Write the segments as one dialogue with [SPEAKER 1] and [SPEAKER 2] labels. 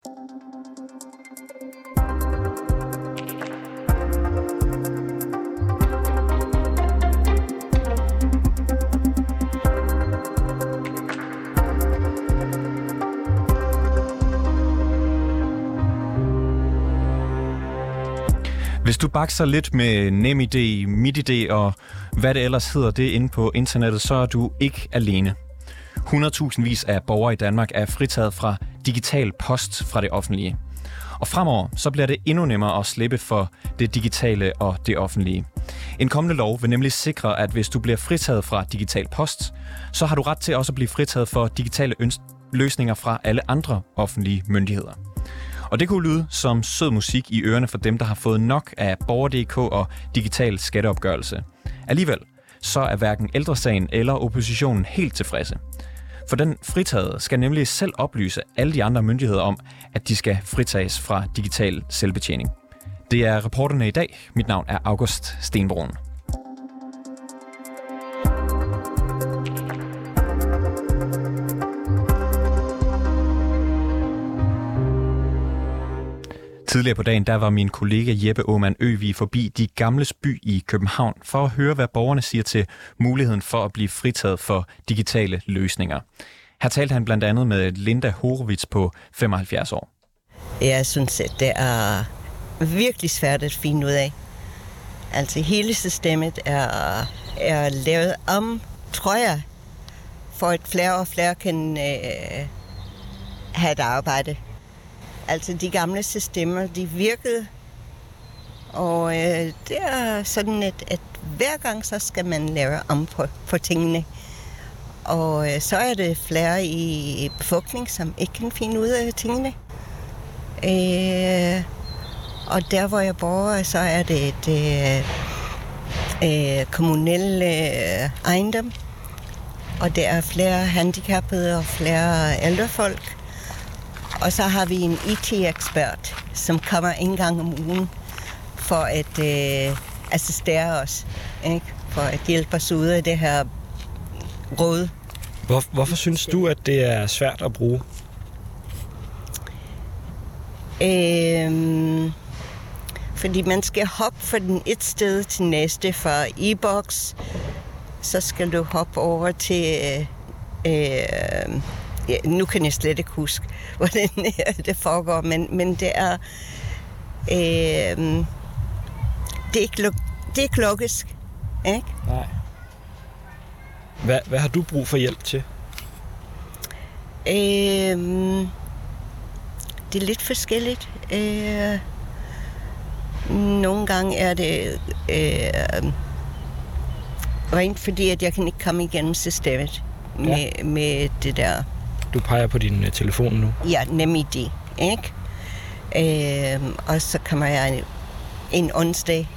[SPEAKER 1] Hvis du bakser lidt med NemID, MitID og hvad det ellers hedder det inde på internettet, så er du ikke alene. 100.000 vis af borgere i Danmark er fritaget fra digital post fra det offentlige. Og fremover så bliver det endnu nemmere at slippe for det digitale og det offentlige. En kommende lov vil nemlig sikre, at hvis du bliver fritaget fra digital post, så har du ret til også at blive fritaget for digitale løsninger fra alle andre offentlige myndigheder. Og det kunne lyde som sød musik i ørerne for dem, der har fået nok af Borger.dk og digital skatteopgørelse. Alligevel, så er hverken ældresagen eller oppositionen helt tilfredse. For den fritaget skal nemlig selv oplyse alle de andre myndigheder om, at de skal fritages fra digital selvbetjening. Det er reporterne i dag. Mit navn er August Stenbrun. Tidligere på dagen, der var min kollega Jeppe Aumann Øvi forbi De Gamles By i København for at høre, hvad borgerne siger til muligheden for at blive fritaget for digitale løsninger. Her talte han blandt andet med Linda Horowitz på 75 år.
[SPEAKER 2] Jeg synes, at det er virkelig svært at finde ud af. Altså hele systemet er, er lavet om, tror jeg, for at flere og flere kan øh, have et arbejde. Altså de gamle systemer, de virkede. Og øh, det er sådan, at, at hver gang så skal man lave om på, på tingene. Og øh, så er det flere i befolkningen, som ikke kan finde ud af tingene. Øh, og der, hvor jeg bor, så er det et øh, øh, kommunel øh, ejendom. Og der er flere handicappede og flere ældre folk. Og så har vi en IT-ekspert, som kommer en gang om ugen for at øh, assistere os. Ikke? For at hjælpe os ud af det her råd.
[SPEAKER 3] Hvor, hvorfor synes du, at det er svært at bruge?
[SPEAKER 2] Øhm, fordi man skal hoppe fra den et sted til næste. Fra e-boks, så skal du hoppe over til... Øh, øh, ja, nu kan jeg slet ikke huske, hvordan det foregår, men, men det er... Øh, det, er ikke, det er ikke logisk, ikke?
[SPEAKER 3] Nej. Hvad, hvad har du brug for hjælp til?
[SPEAKER 2] Øh, det er lidt forskelligt. Øh, nogle gange er det øh, rent fordi, at jeg kan ikke komme igennem systemet med, ja. med det der.
[SPEAKER 3] Du peger på din uh, telefon nu?
[SPEAKER 2] Ja, NemID, ikke? Øh, og så kommer jeg en onsdag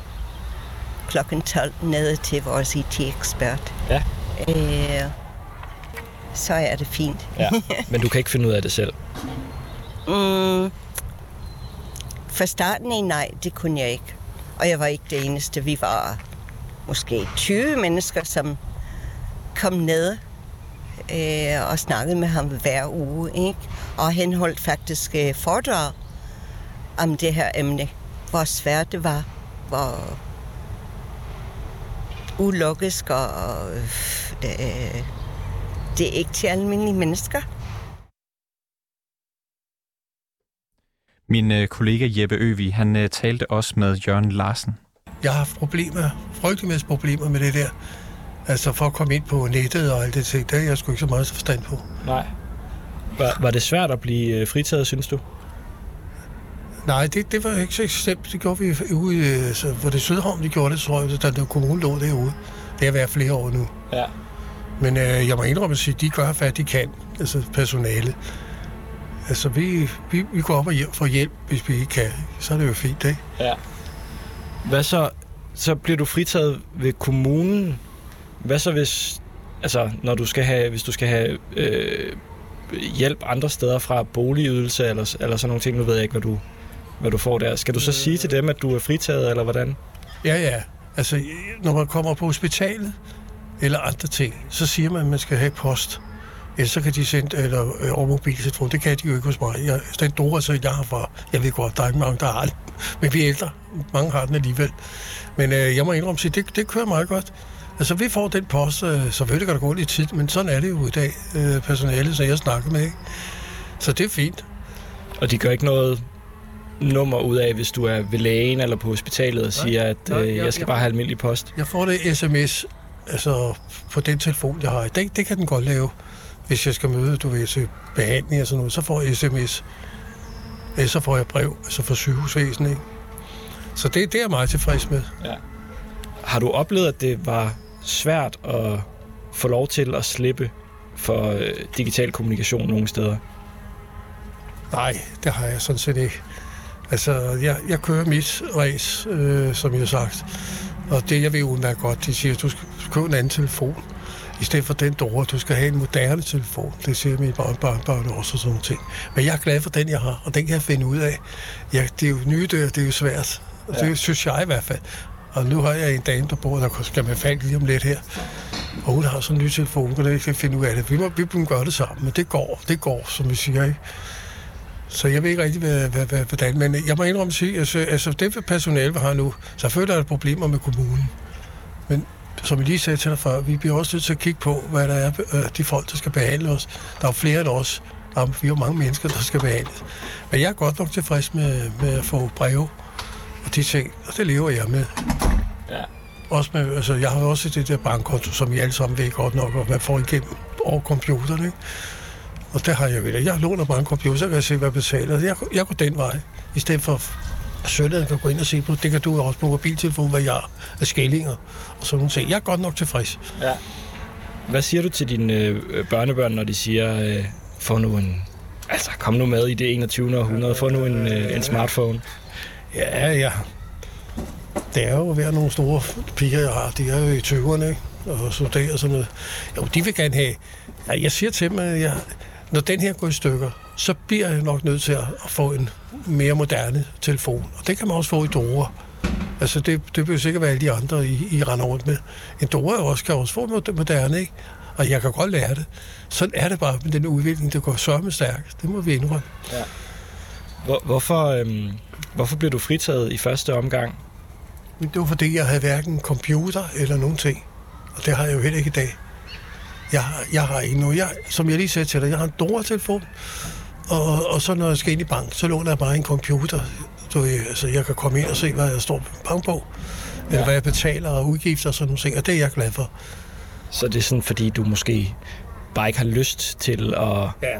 [SPEAKER 2] klokken 12 ned til vores IT-ekspert.
[SPEAKER 3] Ja.
[SPEAKER 2] Øh, så er det fint.
[SPEAKER 3] Ja. Men du kan ikke finde ud af det selv?
[SPEAKER 2] mm, fra starten af nej, det kunne jeg ikke. Og jeg var ikke det eneste. Vi var måske 20 mennesker, som kom ned øh, og snakkede med ham hver uge. Ikke? Og han holdt faktisk øh, foredrag om det her emne. Hvor svært det var. Hvor ulogisk og øh, det er ikke til almindelige mennesker.
[SPEAKER 1] Min øh, kollega Jeppe Øvig, han øh, talte også med Jørgen Larsen.
[SPEAKER 4] Jeg har haft problemer, frygtelig masse problemer med det der. Altså for at komme ind på nettet og alt det ting, det er jeg sgu ikke så meget forstand på.
[SPEAKER 3] Nej. Var, var det svært at blive øh, fritaget, synes du?
[SPEAKER 4] Nej, det, det var ikke så slemt. Det gjorde vi ude, så, hvor det Sødhavn, de gjorde det, tror jeg, da den kommune lå derude. Det har været flere år nu.
[SPEAKER 3] Ja.
[SPEAKER 4] Men øh, jeg må indrømme at sige, at de gør, hvad de kan, altså personale. Altså, vi, vi, vi går op og får hjælp, hvis vi ikke kan. Så er det jo fint, ikke?
[SPEAKER 3] Ja. Hvad så? Så bliver du fritaget ved kommunen. Hvad så hvis, altså, når du skal have, hvis du skal have øh, hjælp andre steder fra boligydelse eller, eller sådan nogle ting, nu ved jeg ikke, hvad du, hvad du får der. Skal du så øh. sige til dem, at du er fritaget, eller hvordan?
[SPEAKER 4] Ja, ja. Altså, når man kommer på hospitalet, eller andre ting, så siger man, at man skal have post. Ellers så kan de sende, eller øh, over mobiltelefon, det kan de jo ikke hos mig. Jeg, den Dora, så jeg har fra, jeg ved godt, der er ikke mange, der har det, men vi er ældre. Mange har den alligevel. Men øh, jeg må indrømme sige, det, det kører meget godt. Altså, vi får den post, øh, selvfølgelig kan der gå lidt tid, men sådan er det jo i dag, øh, personalet, så jeg snakker med, ikke? Så det er fint.
[SPEAKER 3] Og de gør ikke noget nummer ud af, hvis du er ved lægen eller på hospitalet og siger, at
[SPEAKER 4] nej,
[SPEAKER 3] øh,
[SPEAKER 4] jeg-
[SPEAKER 3] jeg skal
[SPEAKER 4] jeg-
[SPEAKER 3] bare have almindelig post.
[SPEAKER 4] Jeg får det sms, altså på den telefon, jeg har. Det, det kan den godt lave, hvis jeg skal møde, du ved, til behandling og sådan noget. Så får jeg sms. Ellers så får jeg brev, altså fra sygehusvæsenet, ikke? Så det, det er jeg meget tilfreds med.
[SPEAKER 3] Har du oplevet, at det var svært at få lov til at slippe for øh, digital kommunikation nogle steder?
[SPEAKER 4] Nej, det har jeg sådan set ikke. Altså, jeg, jeg kører mit race, øh, som jeg har sagt. Og det, jeg ved udmærket godt, de siger, at du skal købe en anden telefon. I stedet for den Dora, du skal have en moderne telefon. Det siger barn, barn også og sådan nogle ting. Men jeg er glad for den, jeg har, og den kan jeg finde ud af. Ja, det er jo nye dør, det er jo svært. Og det synes jeg i hvert fald. Og nu har jeg en dame, der bor, der skal man falde lige om lidt her. Og hun har sådan en ny telefon, og jeg kan finde ud af det. Vi må, vi må gøre det sammen, men det går, det går, som vi siger, ikke? Så jeg ved ikke rigtig, hvad, hvad, hvad, hvordan, men jeg må indrømme at sige, altså, altså det personale, vi har nu, selvfølgelig er der problemer med kommunen. Men som jeg lige sagde til dig før, vi bliver også nødt til at kigge på, hvad der er, øh, de folk, der skal behandle os. Der er flere end os. Der er, vi er mange mennesker, der skal behandles. Men jeg er godt nok tilfreds med, med at få breve og de ting, og det lever jeg med.
[SPEAKER 3] Ja.
[SPEAKER 4] Også med, altså, jeg har også det der bankkonto, som I alle sammen ved godt nok, og man får igennem over computeren, ikke? Og der har jeg vel. Jeg låner bare en computer, så kan jeg se, hvad jeg betaler. Jeg, jeg går den vej, i stedet for at sønnen kan gå ind og se på. Det kan du også på mobiltelefon, hvad jeg har af skællinger og sådan nogle ting. Jeg er godt nok tilfreds.
[SPEAKER 3] Ja. Hvad siger du til dine øh, børnebørn, når de siger, øh, få nu en... Altså, kom nu med i det 21. århundrede, få nu en, øh, en smartphone.
[SPEAKER 4] Ja, ja. Det er jo ved nogle store piger, jeg har. De er jo i 20'erne, ikke? Og så og sådan noget. Jo, de vil gerne have... Ja, jeg siger til dem, at jeg, når den her går i stykker, så bliver jeg nok nødt til at få en mere moderne telefon. Og det kan man også få i Dora. Altså, det, det vil sikkert være alle de andre, I, I render rundt med. En Dora også, kan også få moderne, ikke? Og jeg kan godt lære det. Sådan er det bare med den udvikling, det går sørme stærkt. Det må vi indrømme. Ja.
[SPEAKER 3] Hvor, hvorfor, øh, hvorfor blev du fritaget i første omgang?
[SPEAKER 4] Men det var fordi, jeg havde hverken computer eller nogen ting. Og det har jeg jo heller ikke i dag. Jeg, har- jeg har ikke noget. Jeg, som jeg lige sagde til dig, jeg har en Dora-telefon. Og, og så når jeg skal ind i bank, så låner jeg bare en computer. Så jeg, altså, jeg kan komme ind og se, hvad jeg står på bankbog. Eller
[SPEAKER 3] Ja.
[SPEAKER 4] hvad jeg betaler og udgifter og sådan nogle ting. Og det er jeg glad for.
[SPEAKER 3] Så det er sådan, fordi du måske bare ikke har lyst til at...
[SPEAKER 4] Ja.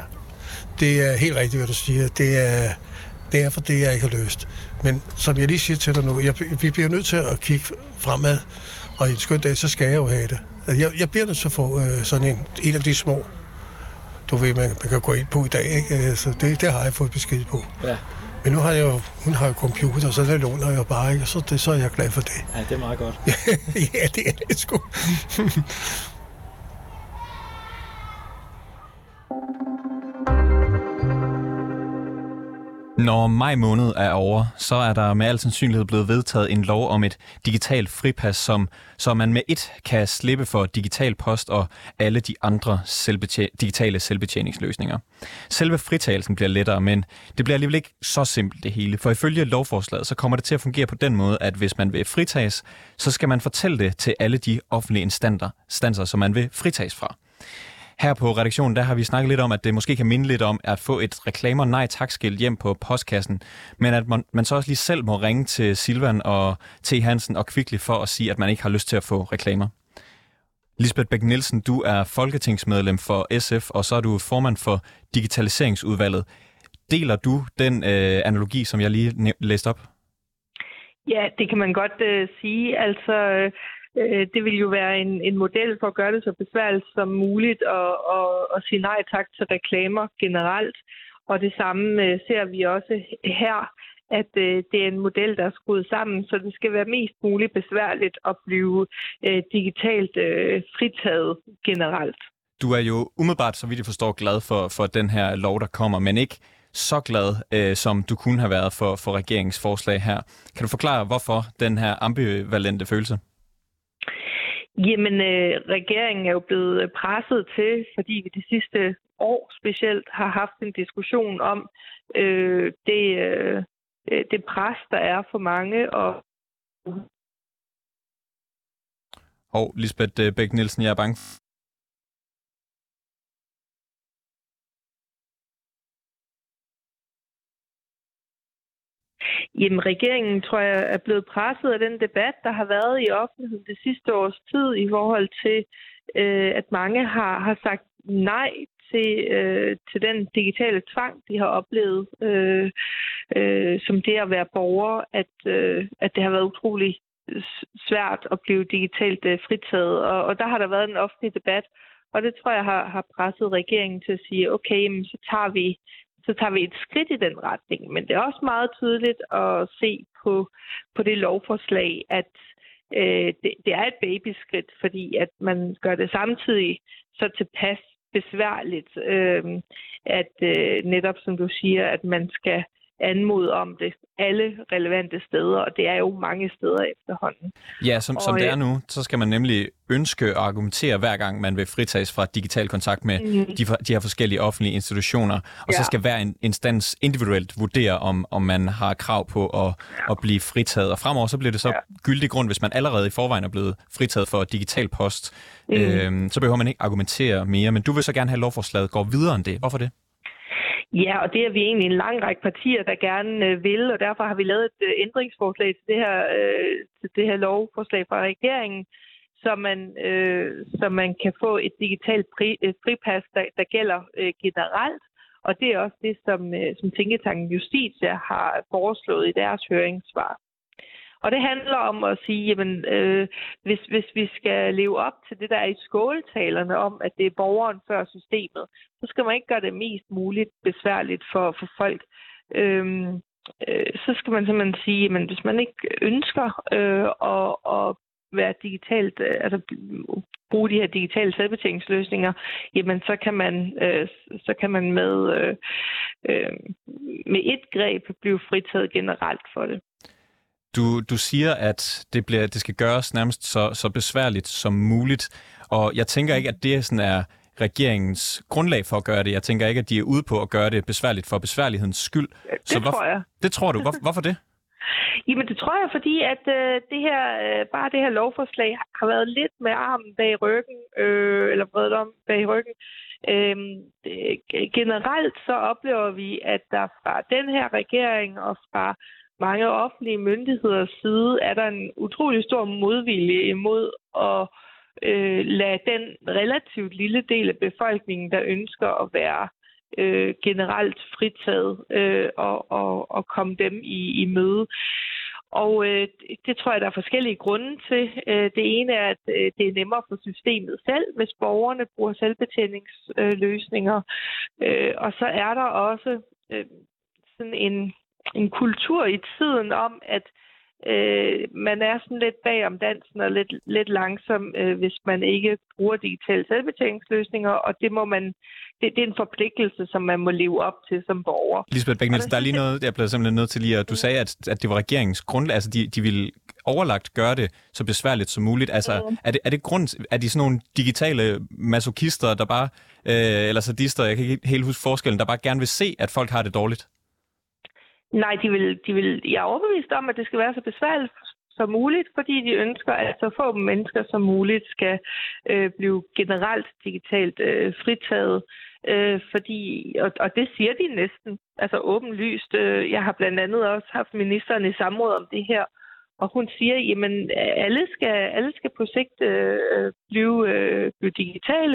[SPEAKER 4] Det er helt rigtigt, hvad du siger. Det er, det er for det, jeg ikke har løst. Men som jeg lige siger til dig nu, jeg, vi bliver nødt til at kigge fremad. Og i en skøn dag, så skal jeg jo have det. Altså, Jeg, jeg bliver nødt til at få øh, sådan en, en af de små, du ved, man, man kan gå ind på i dag. Ikke? Så det, det har jeg fået besked på.
[SPEAKER 3] Ja,
[SPEAKER 4] Men nu har jeg jo, hun har jo computer, så det låner jeg bare, ikke? Og så, det, så er jeg glad for det.
[SPEAKER 3] ja det er meget godt.
[SPEAKER 4] ja, det er det sgu.
[SPEAKER 1] Når maj måned er over, så er der med al sandsynlighed blevet vedtaget en lov om et digitalt fripas, som, så man med et kan slippe for digital post og alle de andre selvbetjen- digitale selvbetjeningsløsninger. Selve fritagelsen bliver lettere, men det bliver alligevel ikke så simpelt det hele, for ifølge lovforslaget så kommer det til at fungere på den måde, at hvis man vil fritages, så skal man fortælle det til alle de offentlige instanser, instanser som man vil fritages fra. Her på redaktionen, der har vi snakket lidt om, at det måske kan minde lidt om at få et reklamer nej tak skilt hjem på postkassen, men at man, man så også lige selv må ringe til Silvan og T. Hansen og Kvickly for at sige, at man ikke har lyst til at få reklamer. Lisbeth Bæk Nielsen, du er folketingsmedlem for SF, og så er du formand for Digitaliseringsudvalget. Deler du den øh, analogi, som jeg lige læste op?
[SPEAKER 5] Ja, det kan man godt øh, sige. Altså, øh, Øh, det vil jo være en, en model for at gøre det så besværligt som muligt og, og, og sige nej tak til reklamer generelt. Og det samme øh, ser vi også her, at øh, det er en model, der er skruet sammen, så det skal være mest muligt besværligt at blive øh, digitalt øh, fritaget generelt.
[SPEAKER 1] Du er jo umiddelbart, så vidt jeg forstår, glad for, for den her lov, der kommer, men ikke så glad, øh, som du kunne have været for, for regeringens forslag her. Kan du forklare, hvorfor den her ambivalente følelse?
[SPEAKER 5] Jamen, øh, regeringen er jo blevet øh, presset til, fordi vi de sidste år specielt har haft en diskussion om øh, det, øh, øh det pres, der er for mange. Og
[SPEAKER 1] og Lisbeth øh, Bæk Nielsen, jeg er bange
[SPEAKER 5] Jamen, regeringen, tror jeg, er blevet presset af den debat, der har været i offentligheden det sidste års tid i forhold til, øh, at mange har, har sagt nej til, øh, til den digitale tvang, de har oplevet, øh, øh, som det at være borger, at, øh, at det har været utrolig svært at blive digitalt øh, fritaget. Og, og der har der været en offentlig debat, og det tror jeg har, har presset regeringen til at sige, okay, jamen, så tager vi så tager vi et skridt i den retning. Men det er også meget tydeligt at se på, på det lovforslag, at øh, det, det er et babyskridt, fordi at man gør det samtidig så tilpas besværligt, øh, at øh, netop som du siger, at man skal anmode om det alle relevante steder, og det er jo mange steder efterhånden.
[SPEAKER 1] Ja, som, og, som det er øh, nu, så skal man nemlig ønske at argumentere hver gang, man vil fritages fra digital kontakt med mm. de, de her forskellige offentlige institutioner, og ja. så skal hver en instans individuelt vurdere, om, om man har krav på at, ja. at blive fritaget. Og fremover så bliver det så ja. gyldig grund, hvis man allerede i forvejen er blevet fritaget for digital post, mm. øhm, så behøver man ikke argumentere mere. Men du vil så gerne have, at lovforslaget går videre end det. Hvorfor det?
[SPEAKER 5] Ja, og det er vi egentlig en lang række partier, der gerne øh, vil, og derfor har vi lavet et øh, ændringsforslag til det her, øh, til det her lovforslag fra regeringen, så man, øh, så man kan få et digitalt pri, et fripas, der, der gælder øh, generelt. Og det er også det, som, øh, som Tænketanken Justitia har foreslået i deres høringssvar. Og det handler om at sige, jamen, øh, hvis, hvis vi skal leve op til det, der er i skåletalerne om, at det er borgeren før systemet, så skal man ikke gøre det mest muligt besværligt for, for folk. Øh, øh, så skal man simpelthen sige, at hvis man ikke ønsker øh, at, at være digitalt, øh, altså bruge de her digitale selvbetjeningsløsninger, jamen så kan man, øh, så kan man med, øh, øh, med et greb blive fritaget generelt for det.
[SPEAKER 1] Du, du siger, at det, bliver, det skal gøres nærmest så, så besværligt som muligt, og jeg tænker ikke, at det sådan er regeringens grundlag for at gøre det. Jeg tænker ikke, at de er ude på at gøre det besværligt for besværlighedens skyld.
[SPEAKER 5] Det så hvorfor, tror jeg.
[SPEAKER 1] Det tror du. Hvor, hvorfor det?
[SPEAKER 5] Jamen det tror jeg, fordi at øh, det her, øh, bare det her lovforslag har været lidt med armen bag ryggen, øh, eller bredt om bag ryggen. Øh, generelt så oplever vi, at der fra den her regering og fra mange offentlige myndigheders side er der en utrolig stor modvilje imod at øh, lade den relativt lille del af befolkningen, der ønsker at være øh, generelt fritaget øh, og, og, og komme dem i, i møde. Og øh, det tror jeg, der er forskellige grunde til. Øh, det ene er, at øh, det er nemmere for systemet selv, hvis borgerne bruger selvbetjeningsløsninger. Øh, og så er der også øh, sådan en en kultur i tiden om, at øh, man er sådan lidt bag om dansen og lidt, lidt langsom, øh, hvis man ikke bruger digitale selvbetjeningsløsninger, og det må man det, det er en forpligtelse, som man må leve op til som borger.
[SPEAKER 1] Lisbeth Bæk der er lige noget, jeg blev simpelthen nødt til lige at du sagde, at, at det var regeringens grundlag, altså de, de ville overlagt gøre det så besværligt som muligt. Altså, mm. er, det, er det grund, er de sådan nogle digitale masochister, der bare, øh, eller sadister, jeg kan ikke helt huske forskellen, der bare gerne vil se, at folk har det dårligt?
[SPEAKER 5] Nej, de vil, de vil, jeg er overbevist om, at det skal være så besværligt som muligt, fordi de ønsker, at så få mennesker som muligt skal øh, blive generelt digitalt øh, fritaget. Øh, fordi, og, og det siger de næsten, altså åbenlyst. Øh, jeg har blandt andet også haft ministeren i samråd om det her, og hun siger, jamen alle skal, alle skal på sigt øh, øh, blive, øh, blive digitale.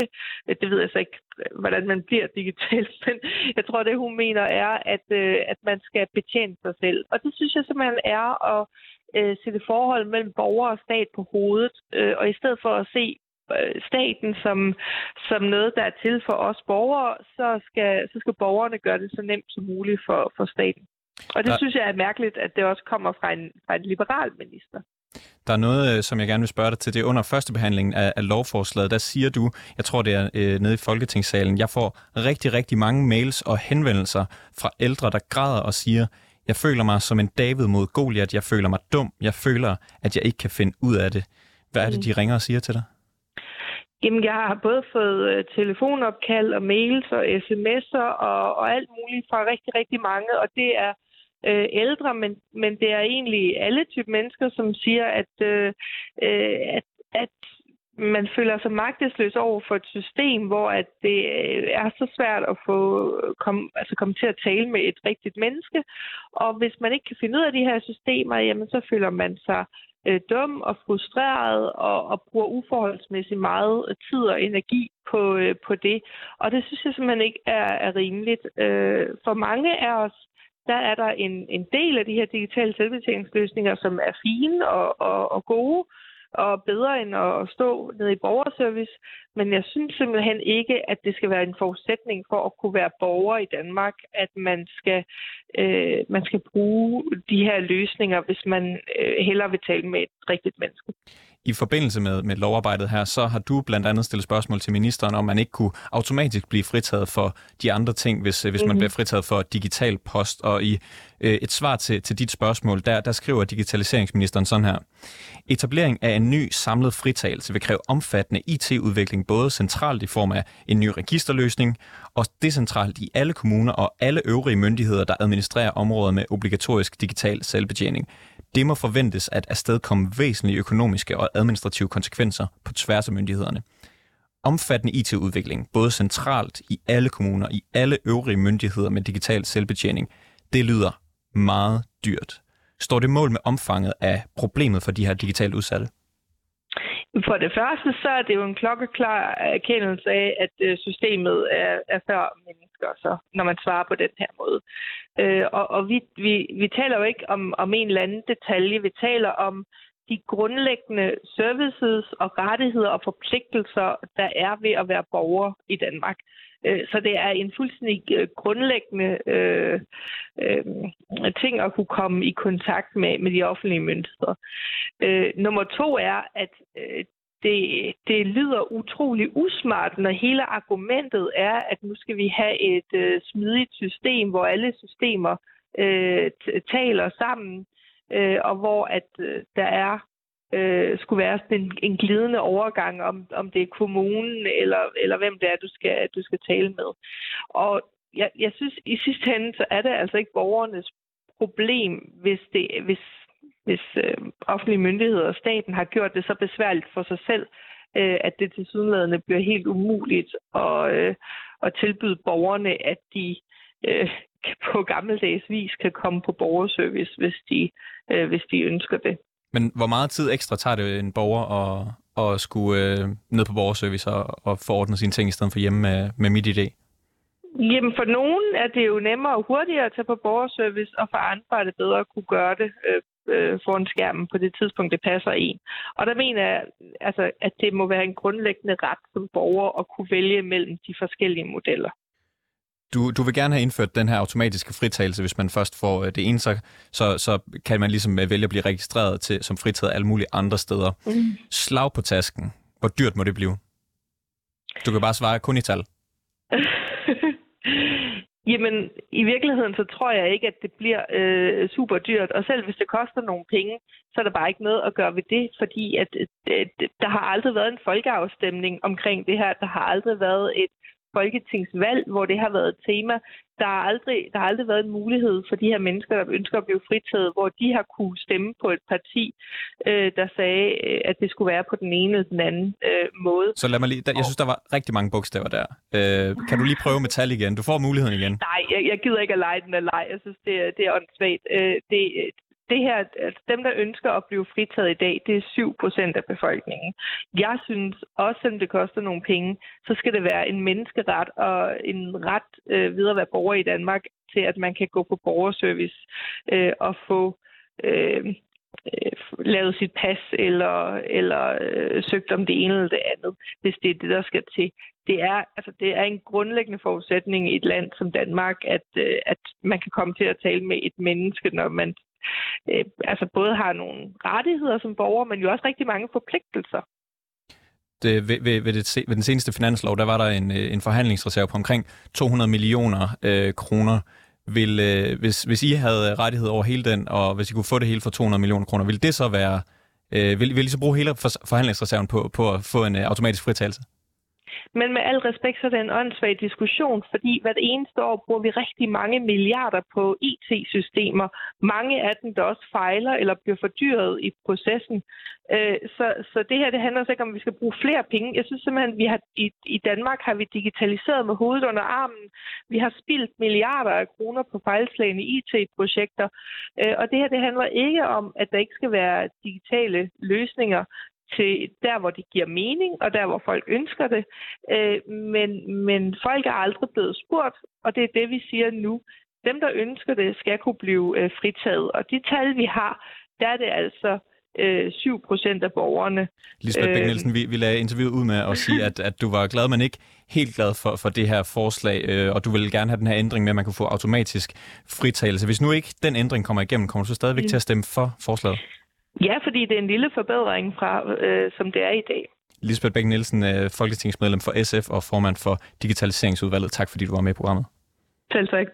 [SPEAKER 5] Det ved jeg så ikke, hvordan man bliver digital, men jeg tror, det hun mener er, at, øh, at man skal betjene sig selv. Og det synes jeg simpelthen er at øh, sætte forhold mellem borger og stat på hovedet, øh, og i stedet for at se øh, staten som, som noget, der er til for os borgere, så skal, så skal borgerne gøre det så nemt som muligt for, for staten. Og det der... synes jeg er mærkeligt, at det også kommer fra en, fra en liberal minister.
[SPEAKER 1] Der er noget, øh, som jeg gerne vil spørge dig til. Det er under førstebehandlingen af, af lovforslaget. Der siger du, jeg tror det er øh, nede i Folketingssalen, jeg får rigtig, rigtig mange mails og henvendelser fra ældre, der græder og siger, jeg føler mig som en David mod Goliat, jeg føler mig dum, jeg føler, at jeg ikke kan finde ud af det. Hvad er det, de ringer og siger til dig?
[SPEAKER 5] Jamen, jeg har både fået øh, telefonopkald og mails og sms'er og, og alt muligt fra rigtig, rigtig mange, og det er øh, ældre, men, men det er egentlig alle typer mennesker, som siger, at, øh, øh at, at man føler sig magtesløs over for et system, hvor at det øh, er så svært at få øh, kom, altså komme til at tale med et rigtigt menneske. Og hvis man ikke kan finde ud af de her systemer, jamen så føler man sig øh, dum og frustreret og, og bruger uforholdsmæssigt meget tid og energi på, øh, på det. Og det synes jeg simpelthen ikke er, er rimeligt. Øh, for mange af os, der er der en, en del af de her digitale selvbetjeningsløsninger, som er fine og, og, og gode, og bedre end at stå nede i borgerservice. Men jeg synes simpelthen ikke, at det skal være en forudsætning for at kunne være borger i Danmark, at man skal, øh, man skal bruge de her løsninger, hvis man øh, hellere vil tale med et rigtigt menneske.
[SPEAKER 1] I forbindelse med, med lovarbejdet her, så har du blandt andet stillet spørgsmål til ministeren, om man ikke kunne automatisk blive fritaget for de andre ting, hvis, hvis mm-hmm. man mhm. bliver fritaget for digital post. Og i øh, et svar til, til dit spørgsmål, der, der skriver digitaliseringsministeren sådan her. Etablering af en ny samlet fritagelse vil kræve omfattende IT-udvikling, både centralt i form af en ny registerløsning, og decentralt i alle kommuner og alle øvrige myndigheder, der administrerer områder med obligatorisk digital selvbetjening. Det må forventes at afstedkomme væsentlige økonomiske og administrative konsekvenser på tværs af myndighederne. Omfattende IT-udvikling, både centralt i alle kommuner, i alle øvrige myndigheder med digital selvbetjening, det lyder meget dyrt. Står det mål med omfanget af problemet for de her digitalt udsatte?
[SPEAKER 5] For det første, så er det jo en klokkeklar erkendelse af, at øh, systemet er, er før mennesker, så, når man svarer på den her måde. Øh, og og vi, vi, vi taler jo ikke om, om en eller anden detalje, vi taler om de grundlæggende services og rettigheder og forpligtelser, der er ved at være borger i Danmark. Øh, så det er en fuldstændig øh, grundlæggende øh, øh, ting at kunne komme i kontakt med, med de offentlige myndigheder. Øh, nummer to er, at øh, det, det lyder utrolig usmart, når hele argumentet er, at nu skal vi have et øh, smidigt system, hvor alle systemer øh, taler sammen, øh, og hvor at øh, der er øh, skulle være sådan en, en glidende overgang, om, om det er kommunen eller, eller hvem det er, du skal, du skal tale med. Og jeg, jeg synes, i sidste ende, så er det altså ikke borgernes problem, hvis, det, hvis, hvis øh, offentlige myndigheder og staten har gjort det så besværligt for sig selv, øh, at det til sydenladende bliver helt umuligt at, øh, at tilbyde borgerne, at de øh, på gammeldags vis kan komme på borgerservice, hvis de, øh, hvis de ønsker det.
[SPEAKER 1] Men hvor meget tid ekstra tager det øh, en borger at, at skulle øh, ned på borgerservice og, og ordnet sine ting i stedet for hjemme med, med MitID?
[SPEAKER 5] Jamen for nogen er det jo nemmere og hurtigere at tage på borgerservice, og for andre er det bedre at kunne gøre det øh, øh, foran skærmen på det tidspunkt, det passer en. Og der mener jeg, altså, at det må være en grundlæggende ret som borger at kunne vælge mellem de forskellige modeller.
[SPEAKER 1] Du, du vil gerne have indført den her automatiske fritagelse, hvis man først får øh, det ene, så, så, så kan man ligesom øh, vælge at blive registreret til, som fritaget alle mulige andre steder. Mm. Slag på tasken. Hvor dyrt må det blive? Du kan bare svare kun i tal.
[SPEAKER 5] Jamen, i virkeligheden så tror jeg ikke, at det bliver øh, super dyrt. Og selv hvis det koster nogle penge, så er der bare ikke noget at gøre ved det, fordi at, at der har aldrig været en folkeafstemning omkring det her. Der har aldrig været et folketingsvalg, hvor det har været et tema. Der har, aldrig, der har aldrig været en mulighed for de her mennesker, der ønsker at blive fritaget, hvor de har kunne stemme på et parti, øh, der sagde, øh, at det skulle være på den ene eller den anden øh, måde.
[SPEAKER 1] Så lad mig lige, jeg synes, der var rigtig mange bogstaver der. Øh, kan du lige prøve med tal igen? Du får muligheden igen.
[SPEAKER 5] Nej, jeg, jeg gider ikke at lege den af leg. Jeg synes, det, det er åndssvagt. Øh, det, det her, altså dem, der ønsker at blive fritaget i dag, det er 7 procent af befolkningen. Jeg synes, også selvom det koster nogle penge, så skal det være en menneskeret og en ret øh, videre at være borger i Danmark til, at man kan gå på borgerservice øh, og få øh, øh, lavet sit pas eller, eller øh, søgt om det ene eller det andet, hvis det er det, der skal til. Det er, altså, det er en grundlæggende forudsætning i et land som Danmark, at, øh, at man kan komme til at tale med et menneske, når man øh, altså både har nogle rettigheder som borger, men jo også rigtig mange forpligtelser.
[SPEAKER 1] Det, ved, ved, ved, det, ved den seneste finanslov, der var der en, øh, en forhandlingsreserve på omkring 200 millioner øh, kroner. Vil, øh, hvis, hvis I havde rettighed over hele den, og hvis I kunne få det hele for 200 millioner kroner, vil det så være Øh, vil, vil I så bruge hele forhandlingsreserven på, på at få en øh, automatisk fritagelse?
[SPEAKER 5] Men med al respekt, så er det en åndssvag diskussion, fordi hvert eneste år bruger vi rigtig mange milliarder på IT-systemer. Mange af dem, der også fejler eller bliver fordyret i processen. Øh, så, så det her, det handler også ikke om, at vi skal bruge flere penge. Jeg synes simpelthen, at vi har, i, i Danmark har vi digitaliseret med hovedet under armen. Vi har spildt milliarder af kroner på fejlslagende IT-projekter. Øh, og det her, det handler ikke om, at der ikke skal være digitale løsninger til der, hvor det giver mening, og der, hvor folk ønsker det. Øh, men, men folk er aldrig blevet spurgt, og det er det, vi siger nu. Dem, der ønsker det, skal kunne blive øh, fritaget. Og de tal, vi har, der er det altså øh, 7 procent af borgerne.
[SPEAKER 1] Lisbeth Bæk Nielsen, vi, vi lagde interviewet ud med at sige, at, at du var glad, men ikke helt glad for, for det her forslag, øh, og du ville gerne have den her ændring med, at man kunne få automatisk fritagelse. Hvis nu ikke den ændring kommer igennem, kommer du så stadigvæk mm. til at stemme for forslaget?
[SPEAKER 5] Ja, fordi det er en lille forbedring fra, øh, som det er i dag.
[SPEAKER 1] Lisbeth Bæk Nielsen, øh, folketingsmedlem for SF og formand for Digitaliseringsudvalget. Tak fordi du var med i programmet.
[SPEAKER 5] Selv tak.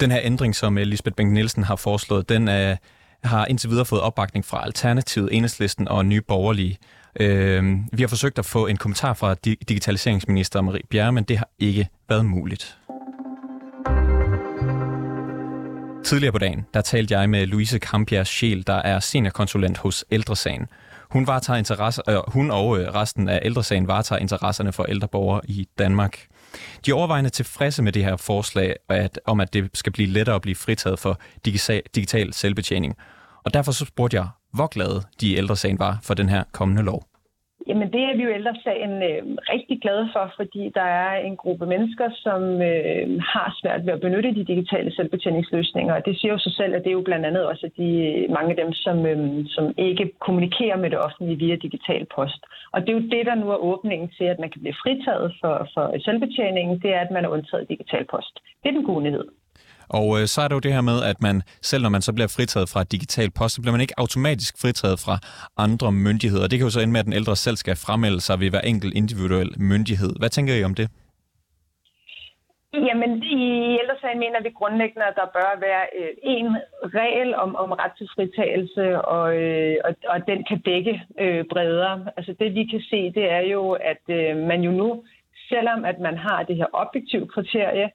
[SPEAKER 1] Den her ændring, som øh, Lisbeth Bæk Nielsen har foreslået, den er, har indtil videre fået opbakning fra Alternativet, Enhedslisten og Nye Borgerlige. Øh, vi har forsøgt at få en kommentar fra digitaliseringsminister Marie Bjerre, men det har ikke været muligt. Tidligere på dagen, der talte jeg med Louise Kampjærs Sjæl, der er seniorkonsulent hos Ældresagen. Hun, varetager interesse, øh, hun og øh, resten af Ældresagen varetager interesserne for ældre borgere i Danmark. De er overvejende tilfredse med det her forslag at, om, at det skal blive lettere at blive fritaget for digital, digital selvbetjening. Og derfor så spurgte jeg, hvor glade de ældresagen var for den her kommende lov.
[SPEAKER 6] Jamen det er vi jo ældresagen øh, rigtig glade for, fordi der er en gruppe mennesker, som øh, har svært ved at benytte de digitale selvbetjeningsløsninger. Og det siger jo sig selv, at det er jo blandt andet også de, øh, mange af dem, som, øh, som ikke kommunikerer med det offentlige via digital post. Og det er jo det, der nu er åbningen til, at man kan blive fritaget for, for selvbetjeningen, det er, at man er undtaget digital post. Det er den gode nyhed.
[SPEAKER 1] Og øh, så er det jo det her med, at man, selv når man så bliver fritaget fra digital post, så bliver man ikke automatisk fritaget fra andre myndigheder. Det kan jo så ende med, at den ældre selv skal fremmelde sig ved hver enkelt individuel myndighed. Hvad tænker I om det?
[SPEAKER 6] Jamen, i ældresagen mener vi grundlæggende, at der bør være øh, en regel om, om ret til fritagelse, og, øh, og, og den kan dække øh, bredere. Altså det vi kan se, det er jo, at øh, man jo nu, selvom at man har det her objektive kriterie,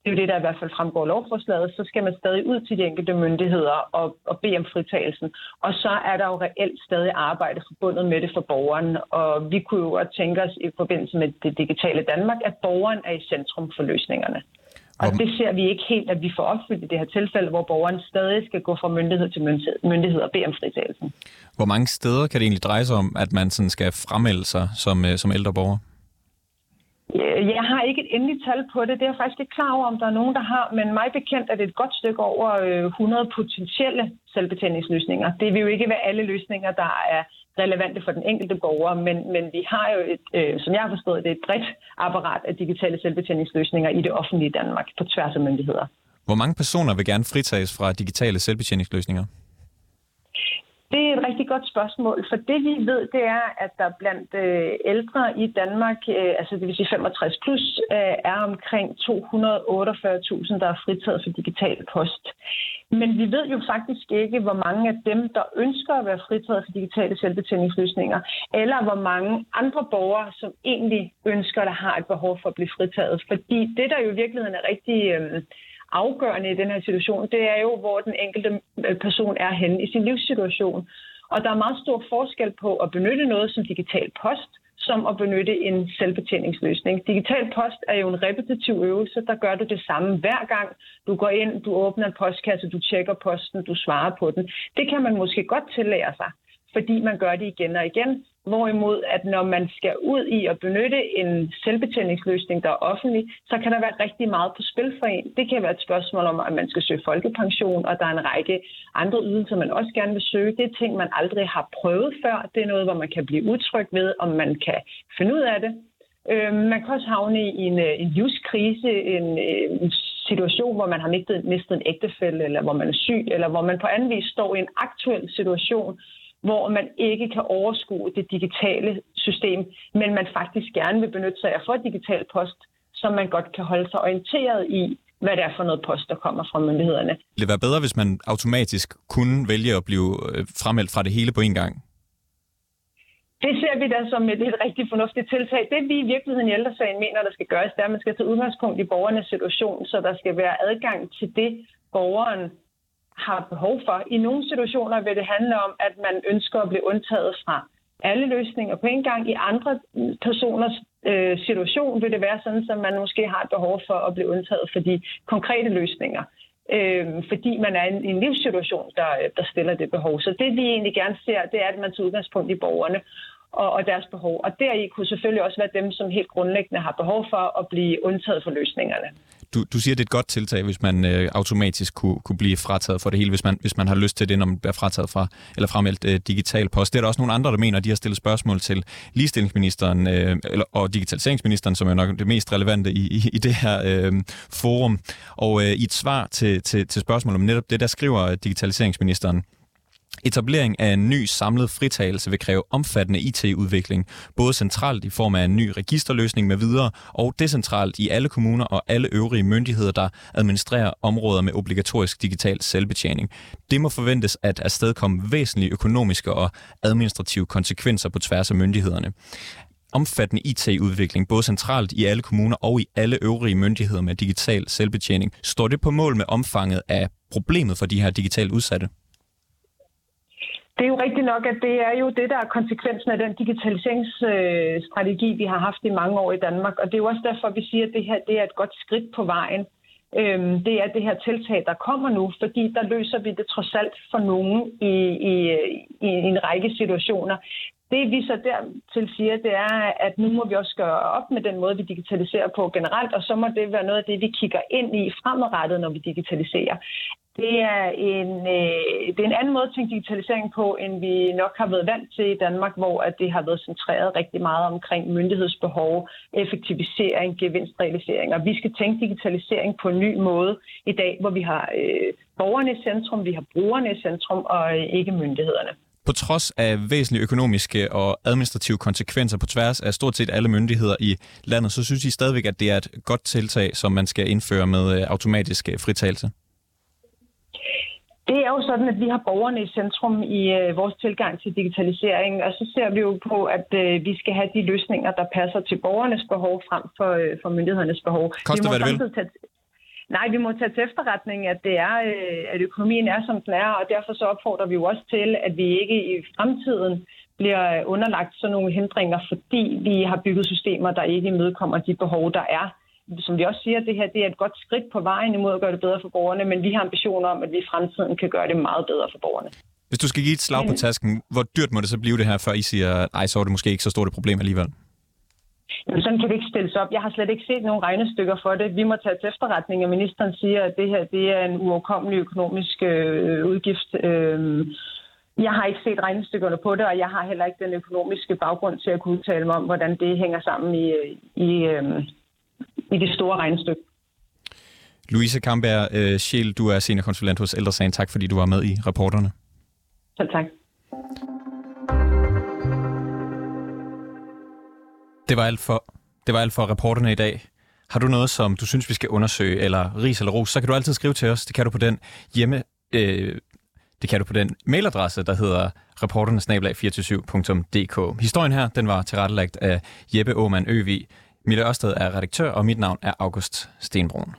[SPEAKER 6] det er jo det, der i hvert fald fremgår af lovforslaget, så skal man stadig ud til de enkelte myndigheder og, og bede om fritagelsen. Og så er der jo reelt stadig arbejde forbundet med det for borgeren. Og vi kunne jo godt tænke os i forbindelse med det digitale Danmark, at borgeren er i centrum for løsningerne. Og det ser vi ikke helt, at vi får opfyldt i det her tilfælde, hvor borgeren stadig skal gå fra myndighed til myndighed og bede om fritagelsen.
[SPEAKER 1] Hvor mange steder kan det egentlig dreje sig om, at man sådan skal fremmelde sig som, øh, som ældre borger?
[SPEAKER 6] Øh, jeg har ikke et endeligt tal på det. Det er jeg faktisk ikke klar over, om der er nogen, der har. Men mig bekendt er det et godt stykke over øh, 100 potentielle selvbetjeningsløsninger. Det vil jo ikke være alle løsninger, der er relevante for den enkelte borger, men, men vi har jo, et, øh, som jeg har forstået det, et bredt apparat af digitale selvbetjeningsløsninger i det offentlige Danmark på tværs af myndigheder.
[SPEAKER 1] Hvor mange personer vil gerne fritages fra digitale selvbetjeningsløsninger?
[SPEAKER 6] Det er et rigtig godt spørgsmål, for det vi ved, det er, at der blandt øh, ældre i Danmark, øh, altså det vil sige 65 plus, øh, er omkring 248.000, der er fritaget for digital post. Men vi ved jo faktisk ikke, hvor mange af dem, der ønsker at være fritaget for digitale selvbetjeningsløsninger, eller hvor mange andre borgere, som egentlig ønsker, der har et behov for at blive fritaget. Fordi det, der jo i virkeligheden er rigtig... Øh, afgørende i den her situation, det er jo, hvor den enkelte øh, person er henne i sin livssituation. Og der er meget stor forskel på at benytte noget som digital post, som at benytte en selvbetjeningsløsning. Digital post er jo en repetitiv øvelse, der gør du det samme hver gang. Du går ind, du åbner en postkasse, du tjekker posten, du svarer på den. Det kan man måske godt tillære sig, fordi man gør det igen og igen. Hvorimod, at når man skal ud i at benytte en selvbetjeningsløsning, der er offentlig, så kan der være rigtig meget på spil for en. Det kan være et spørgsmål om, at man skal søge folkepension, og der er en række andre ydelser, man også gerne vil søge. Det er ting, man aldrig har prøvet før. Det er noget, hvor man kan blive utryg ved, om man kan finde ud af det. Øhm, man kan også havne i en, øh, en livskrise, en, øh, en situation, hvor man har mistet, mistet en ægtefælde, eller hvor man er syg, eller hvor man på anden vis står i en aktuel situation, hvor man ikke kan overskue det digitale system, men man faktisk gerne vil benytte sig af for digital post, som man godt kan holde sig orienteret i, hvad det er for noget post, der kommer fra myndighederne.
[SPEAKER 1] Vil det være bedre, hvis man automatisk kunne vælge at blive øh, fremeldt fra det hele på en gang?
[SPEAKER 6] Det ser vi da som et, et rigtig fornuftigt tiltag. Det vi i virkeligheden i ældresagen mener, der skal gøres, det er, at man skal tage udgangspunkt i borgernes situation, så der skal være adgang til det, borgeren har behov for. I nogle situationer vil det handle om, at man ønsker at blive undtaget fra alle løsninger på en gang. I andre mm, personers øh, situation vil det være sådan, at man måske har et behov for at blive undtaget for de konkrete løsninger. Øh, fordi man er i en, en livssituation, der, der stiller det behov. Så det vi egentlig gerne ser, det er, at man tager udgangspunkt i borgerne og, og deres behov. Og deri kunne selvfølgelig også være dem, som helt grundlæggende har behov for at blive undtaget for løsningerne.
[SPEAKER 1] Du, du siger, det er et godt tiltag, hvis man øh, automatisk kunne, kunne blive frataget for det hele, hvis man, hvis man har lyst til det, når man bliver frataget fra, eller fremmeldt øh, digital post. Det er der også nogle andre, der mener, de har stillet spørgsmål til ligestillingsministeren øh, eller, og digitaliseringsministeren, som er nok det mest relevante i, i, i det her øh, forum. Og øh, i et svar til, til, til spørgsmål om netop det, der skriver digitaliseringsministeren, Etablering af en ny samlet fritagelse vil kræve omfattende IT-udvikling, både centralt i form af en ny registerløsning med videre, og decentralt i alle kommuner og alle øvrige myndigheder, der administrerer områder med obligatorisk digital selvbetjening. Det må forventes at afstedkomme væsentlige økonomiske og administrative konsekvenser på tværs af myndighederne omfattende IT-udvikling, både centralt i alle kommuner og i alle øvrige myndigheder med digital selvbetjening. Står det på mål med omfanget af problemet for de her digitalt udsatte?
[SPEAKER 6] Det er jo rigtigt nok, at det er jo det, der er konsekvensen af den digitaliseringsstrategi, vi har haft i mange år i Danmark. Og det er jo også derfor, vi siger, at det her det er et godt skridt på vejen. Øhm, det er det her tiltag, der kommer nu, fordi der løser vi det trods alt for nogen i, i, i en række situationer. Det vi så dertil siger, det er, at nu må vi også gøre op med den måde, vi digitaliserer på generelt, og så må det være noget af det, vi kigger ind i fremadrettet, når vi digitaliserer. Det er, en, øh, det er en anden måde at tænke digitalisering på, end vi nok har været vant til i Danmark, hvor at det har været centreret rigtig meget omkring myndighedsbehov, effektivisering, gevinstrealisering. Og vi skal tænke digitalisering på en ny måde i dag, hvor vi har øh, borgerne i centrum, vi har brugerne i centrum og øh, ikke myndighederne.
[SPEAKER 1] På trods af væsentlige økonomiske og administrative konsekvenser på tværs af stort set alle myndigheder i landet, så synes I stadigvæk, at det er et godt tiltag, som man skal indføre med øh, automatisk fritagelse?
[SPEAKER 6] Det er jo sådan, at vi har borgerne i centrum i øh, vores tilgang til digitalisering, og så ser vi jo på, at øh, vi skal have de løsninger, der passer til borgernes behov frem for, øh, for myndighedernes behov.
[SPEAKER 1] Koster, hvad det vil?
[SPEAKER 6] Tage, nej, vi må tage til efterretning, at, det er, øh, at økonomien er, som den er, og derfor så opfordrer vi jo også til, at vi ikke i fremtiden bliver underlagt sådan nogle hindringer, fordi vi har bygget systemer, der ikke imødekommer de behov, der er som vi også siger, det her det er et godt skridt på vejen imod at gøre det bedre for borgerne, men vi har ambitioner om, at vi i fremtiden kan gøre det meget bedre for borgerne.
[SPEAKER 1] Hvis du skal give et slag på tasken, hvor dyrt må det så blive det her, før I siger, ej, så er det måske ikke så stort et problem alligevel?
[SPEAKER 6] Jamen, sådan kan det ikke stilles op. Jeg har slet ikke set nogen regnestykker for det. Vi må tage til efterretning, at ministeren siger, at det her det er en uoverkommelig økonomisk øh, udgift. Øh, jeg har ikke set regnestykkerne på det, og jeg har heller ikke den økonomiske baggrund til at kunne udtale mig om, hvordan det hænger sammen i, i, øh, i det store regnestykke.
[SPEAKER 1] Louise Kamberg øh, Schiel, du er seniorkonsulent hos Ældresagen. Tak fordi du var med i rapporterne.
[SPEAKER 6] Selv tak.
[SPEAKER 1] Det var alt for, det var alt for reporterne i dag. Har du noget, som du synes, vi skal undersøge, eller ris eller ros, så kan du altid skrive til os. Det kan du på den hjemme... Øh, det kan du på den mailadresse, der hedder reporternesnablag247.dk. Historien her, den var tilrettelagt af Jeppe Aumann Øvig. Mille Ørsted er redaktør, og mit navn er August Stenbrun.